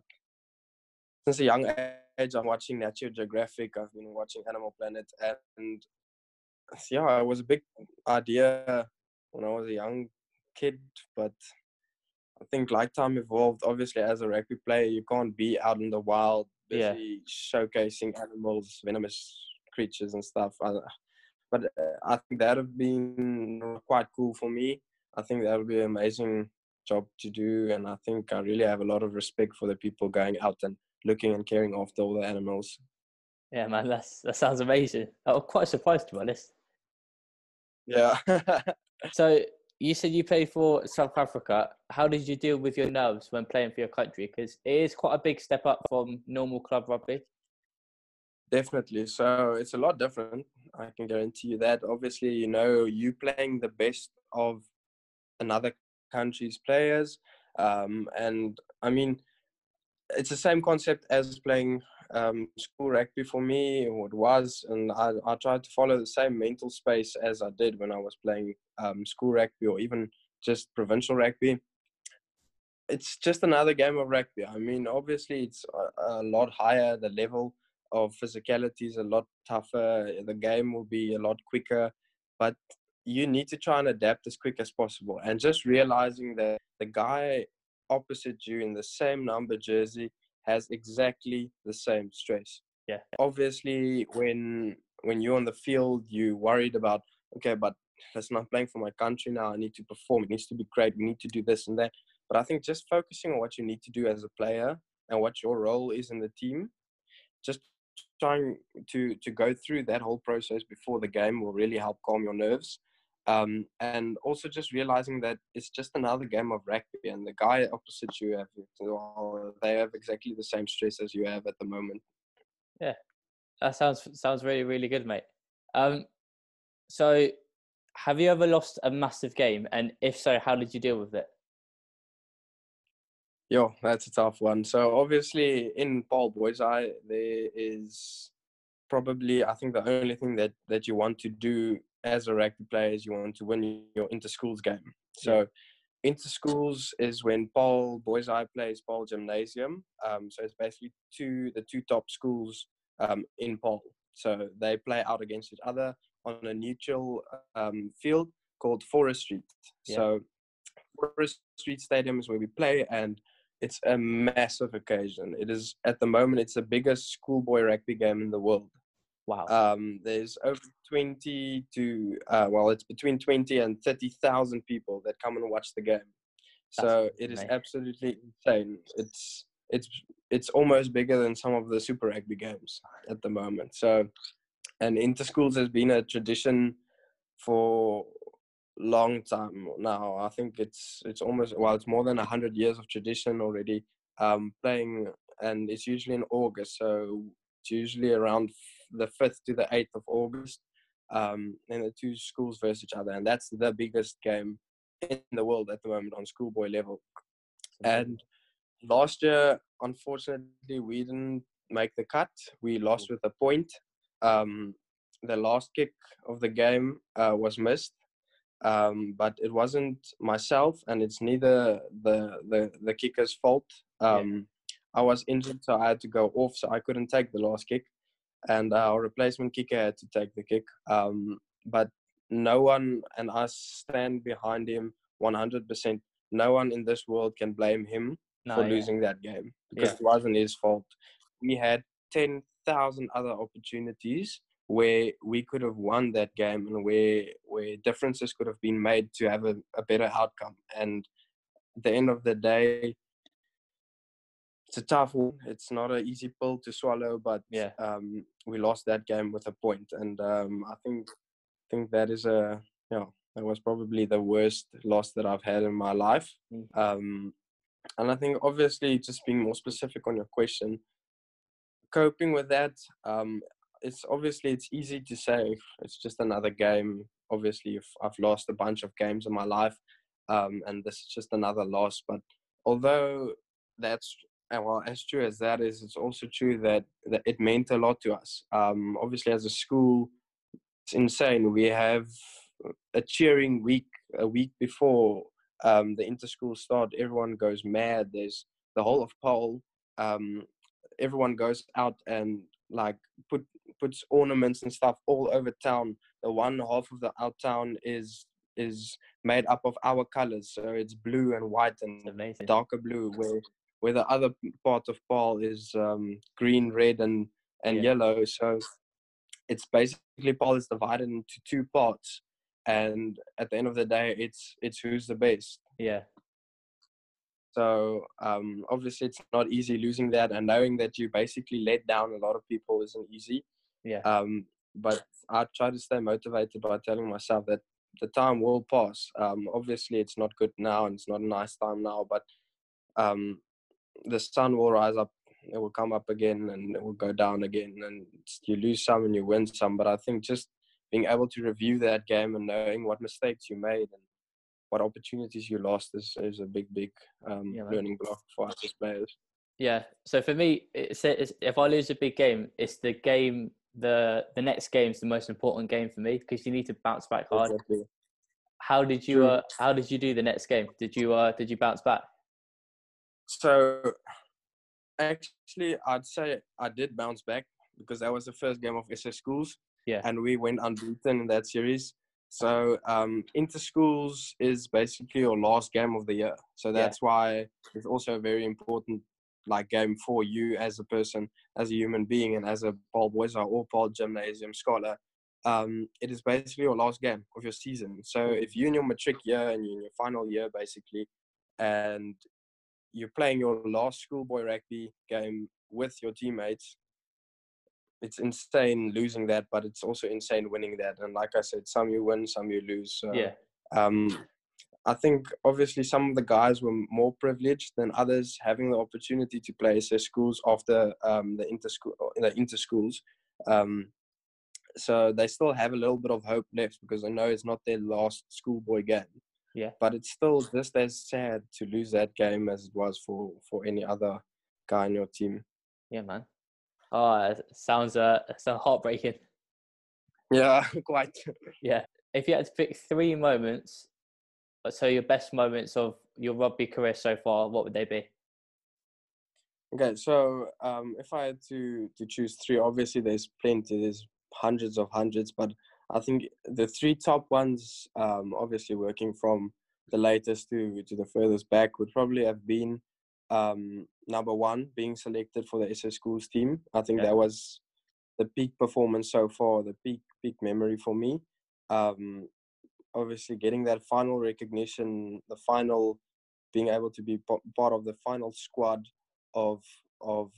since a young age, I'm watching Nature Geographic. I've been watching Animal Planet, and yeah, it was a big idea when I was a young kid. But I think like time evolved. Obviously, as a rugby player, you can't be out in the wild, Yeah. showcasing animals, venomous creatures, and stuff. I, but uh, I think that would have been quite cool for me. I think that would be an amazing job to do, and I think I really have a lot of respect for the people going out and looking and caring after all the animals. Yeah, man, that's that sounds amazing. I'm quite surprised to be honest. Yeah. So you said you played for South Africa. How did you deal with your nerves when playing for your country? Because it is quite a big step up from normal club rugby. Definitely. So it's a lot different. I can guarantee you that. Obviously, you know, you playing the best of another country's players. Um, and I mean, it's the same concept as playing um, school rugby for me, it was. And I, I tried to follow the same mental space as I did when I was playing um, school rugby or even just provincial rugby. It's just another game of rugby. I mean, obviously, it's a, a lot higher, the level of physicality is a lot tougher. The game will be a lot quicker, but you need to try and adapt as quick as possible. And just realizing that the guy opposite you in the same number jersey has exactly the same stress. Yeah. Obviously, when when you're on the field, you worried about okay, but that's not playing for my country now. I need to perform. It needs to be great. We need to do this and that. But I think just focusing on what you need to do as a player and what your role is in the team, just trying to to go through that whole process before the game will really help calm your nerves. Um, and also just realizing that it's just another game of rugby, and the guy opposite you have they have exactly the same stress as you have at the moment. Yeah, that sounds sounds really really good, mate. Um, so have you ever lost a massive game, and if so, how did you deal with it? Yo, that's a tough one. So obviously in Paarl Boys High, there is probably I think the only thing that that you want to do as a rugby player is you want to win your inter schools game. So yeah. inter schools is when Paarl Boys High plays Paarl Gymnasium. Um, so it's basically two the two top schools um, in Paarl. So they play out against each other on a neutral um, field called Faure Street. Yeah. So Faure Street Stadium is where we play, and it's a massive occasion. It is at the moment it's the biggest schoolboy rugby game in the world. Wow. Um, there's over 20 to uh, well, it's between 20 and 30,000 people that come and watch the game. That's so it is absolutely insane. It's it's it's almost bigger than some of the Super Rugby games at the moment. So, and interschools has been a tradition for long time now. I think it's it's almost well, it's more than a hundred years of tradition already. Um, playing, and it's usually in August, so it's usually around the fifth to the eighth of August. Um, and the two schools versus each other, and that's the biggest game in the world at the moment on schoolboy level. And last year, unfortunately, we didn't make the cut. We lost with a point. Um, the last kick of the game uh, was missed, um, but it wasn't myself, and it's neither the the, the kicker's fault. Um, yeah. I was injured, so I had to go off, so I couldn't take the last kick, and our replacement kicker had to take the kick. Um, but no one, and I stand behind him 100%. No one in this world can blame him no, for yeah. losing that game because yeah. it wasn't his fault. We had 10,000 other opportunities where we could have won that game and where where differences could have been made to have a, a better outcome. And at the end of the day, it's a tough one. It's not an easy pill to swallow, but yeah, um, we lost that game with a point, and um, I think think that is a you know that was probably the worst loss that I've had in my life. Mm. Um, and I think obviously just being more specific on your question, coping with that, um, it's obviously it's easy to say it's just another game. Obviously, if I've lost a bunch of games in my life, um, and this is just another loss. But although that's well as true as that is, it's also true that, that it meant a lot to us. Um, obviously, as a school, it's insane. We have a cheering week a week before um, the inter-school start, everyone goes mad. There's the whole of Paarl. Um, everyone goes out and like put puts ornaments and stuff all over town. The one half of the out town is is made up of our colors, so it's blue and white and darker blue. Where where the other part of Paarl is um, green, red, and and yeah. yellow. So it's basically Paarl is divided into two parts and at the end of the day it's it's who's the best. Yeah. So um, obviously it's not easy losing that and knowing that you basically let down a lot of people isn't easy. Yeah. Um, but i try to stay motivated by telling myself that the time will pass. Um, obviously it's not good now and it's not a nice time now but um, the sun will rise up it will come up again and it will go down again and you lose some and you win some but i think just being able to review that game and knowing what mistakes you made and what opportunities you lost is, is a big, big um, yeah, learning block for us as players. Yeah. So for me, it's, it's, if I lose a big game, it's the game. The the next game is the most important game for me because you need to bounce back hard. Exactly. How did you uh, How did you do the next game? Did you uh, Did you bounce back? So, actually, I'd say I did bounce back because that was the first game of SA Schools. Yeah. And we went unbeaten in that series. So um, inter schools is basically your last game of the year. So that's yeah. why it's also a very important like game for you as a person, as a human being, and as a Paarl Boys or Paarl Gymnasium scholar. Um, it is basically your last game of your season. So if you're in your matric year and you're in your final year, basically, and you're playing your last schoolboy rugby game with your teammates. It's insane losing that, but it's also insane winning that. And like I said, some you win, some you lose. So, yeah. Um, I think obviously some of the guys were more privileged than others, having the opportunity to play their schools after um, the inter school, the inter schools. Um, so they still have a little bit of hope left because they know it's not their last schoolboy game. Yeah. But it's still just as sad to lose that game as it was for for any other guy in your team. Yeah, man. Oh, it sounds uh, sounds heartbreaking. Yeah, quite. Yeah. If you had to pick three moments, uh, so your best moments of your rugby career so far, what would they be? Okay, so um, if I had to to choose three, obviously there's plenty. There's hundreds of hundreds, but I think the three top ones, um, obviously working from the latest to to the furthest back, would probably have been um, number one, being selected for the SA Schools team. I think Yeah. that was the peak performance so far, the peak peak memory for me. Um, obviously, getting that final recognition, the final, being able to be pa- part of the final squad of of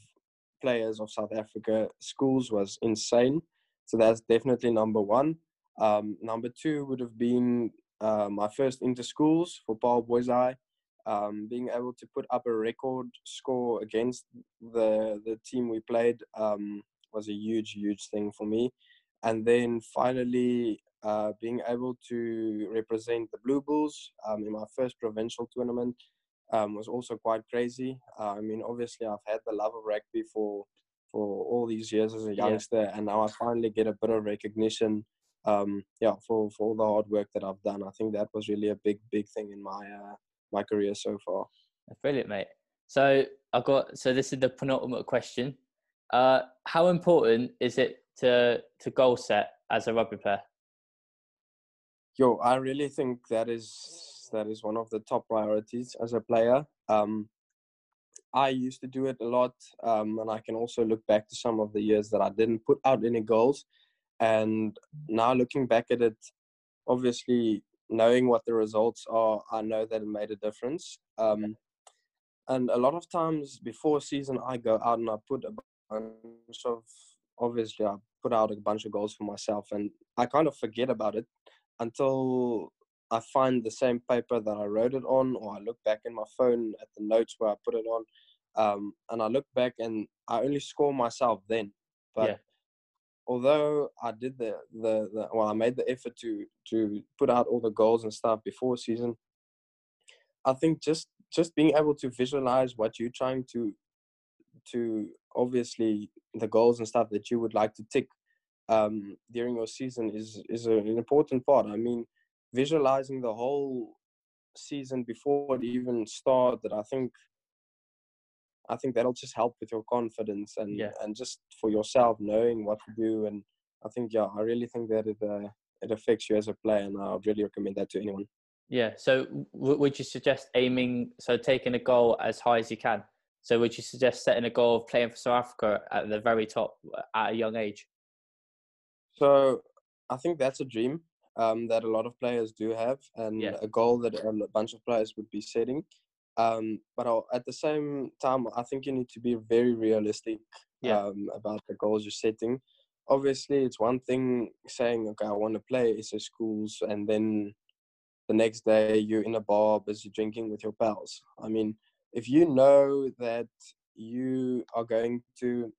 players of South Africa schools was insane. So that's definitely number one. Um, number two would have been uh, my first inter schools for Paarl High. Um, being able to put up a record score against the the team we played um, was a huge, huge thing for me. And then finally, uh, being able to represent the Blue Bulls um, in my first provincial tournament um, was also quite crazy. Uh, I mean, obviously, I've had the love of rugby for for all these years as a Yeah. youngster, and now I finally get a bit of recognition. Um, yeah, for for all the hard work that I've done, I think that was really a big, big thing in my uh, my career so far. Brilliant, mate. So I got so this is the penultimate question. Uh, how important is it to to goal set as a rugby player? Yo, I really think that is that is one of the top priorities as a player. Um, I used to do it a lot, um, and I can also look back to some of the years that I didn't put out any goals. And now looking back at it, obviously knowing what the results are, I know that it made a difference. Um, and a lot of times before season, I go out and I put a bunch of obviously I put out a bunch of goals for myself, and I kind of forget about it until I find the same paper that I wrote it on, or I look back in my phone at the notes where I put it on, um, and I look back and I only score myself then. But Yeah. although I did the, the the well, I made the effort to to put out all the goals and stuff before season. I think just just being able to visualize what you're trying to to obviously the goals and stuff that you would like to tick um, during your season is is an important part. I mean, visualizing the whole season before it even started, I think I think that'll just help with your confidence and Yeah. and just for yourself knowing what to do. And I think yeah, I really think that it uh, it affects you as a player, and I would really recommend that to anyone. Yeah. So w- would you suggest aiming so taking a goal as high as you can? So would you suggest setting a goal of playing for South Africa at the very top uh, at a young age? So I think that's a dream um, that a lot of players do have, and Yeah. a goal that a bunch of players would be setting. Um, but I'll- at the same time, I think you need to be very realistic Yeah. um, about the goals you're setting. Obviously, it's one thing saying, "Okay, I want to play SA schools," and then the next day you're in a bar busy drinking with your pals. I mean, if you know that you are going to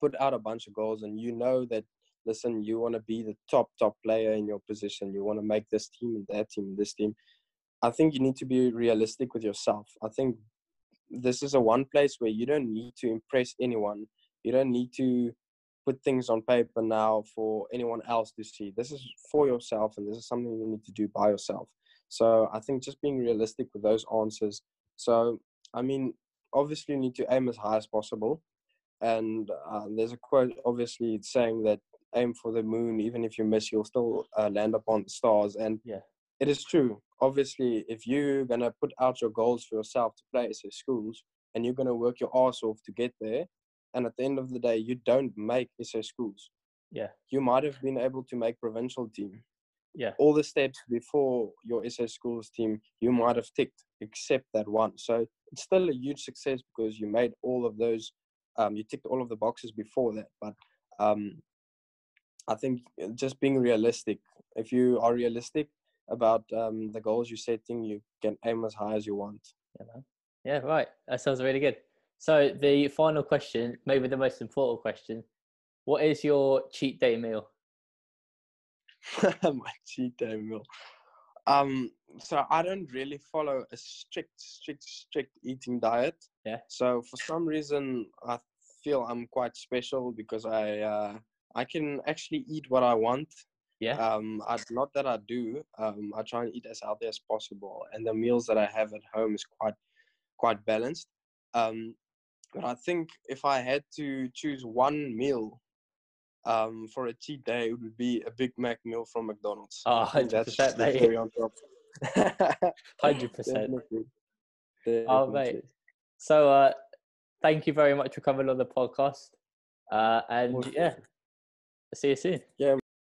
put out a bunch of goals and you know that listen you want to be the top top player in your position you want to make this team and that team and this team i think you need to be realistic with yourself. I think this is a one place where you don't need to impress anyone. You don't need to put things on paper now for anyone else to see. This is for yourself and this is something you need to do by yourself. So i think just being realistic with those answers. So i mean obviously you need to aim as high as possible. And uh, there's a quote obviously it's saying that aim for the moon even if you miss you'll still uh, land upon the stars. And Yeah. it is true obviously if you're going to put out your goals for yourself to play SA schools and you're going to work your ass off to get there and at the end of the day you don't make SA schools Yeah. you might have been able to make provincial team Yeah. all the steps before your SA schools team you might have ticked except that one. So it's still a huge success because you made all of those, um, you ticked all of the boxes before that. But um, I think uh, just being realistic, if you are realistic about um, the goals you're setting, you can aim as high as you want. Yeah. Yeah, right. That sounds really good. So the final question, maybe the most important question, what is your cheat day meal? my cheat day meal. Um, so I don't really follow a strict, strict, strict eating diet. Yeah. So for some reason, I feel I'm quite special because I uh, I can actually eat what I want. Yeah. Um, I, not that I do. Um, I try and eat as healthy as possible, and the meals that I have at home is quite quite balanced. Um, but I think if I had to choose one meal um, for a cheat day, it would be a Big Mac meal from McDonald's. Oh, I think that's 100%, just the mate. on top. 100%. Definitely. Oh, mate. So uh, thank you very much for coming on the podcast. Uh, and yeah, see you soon. Yeah,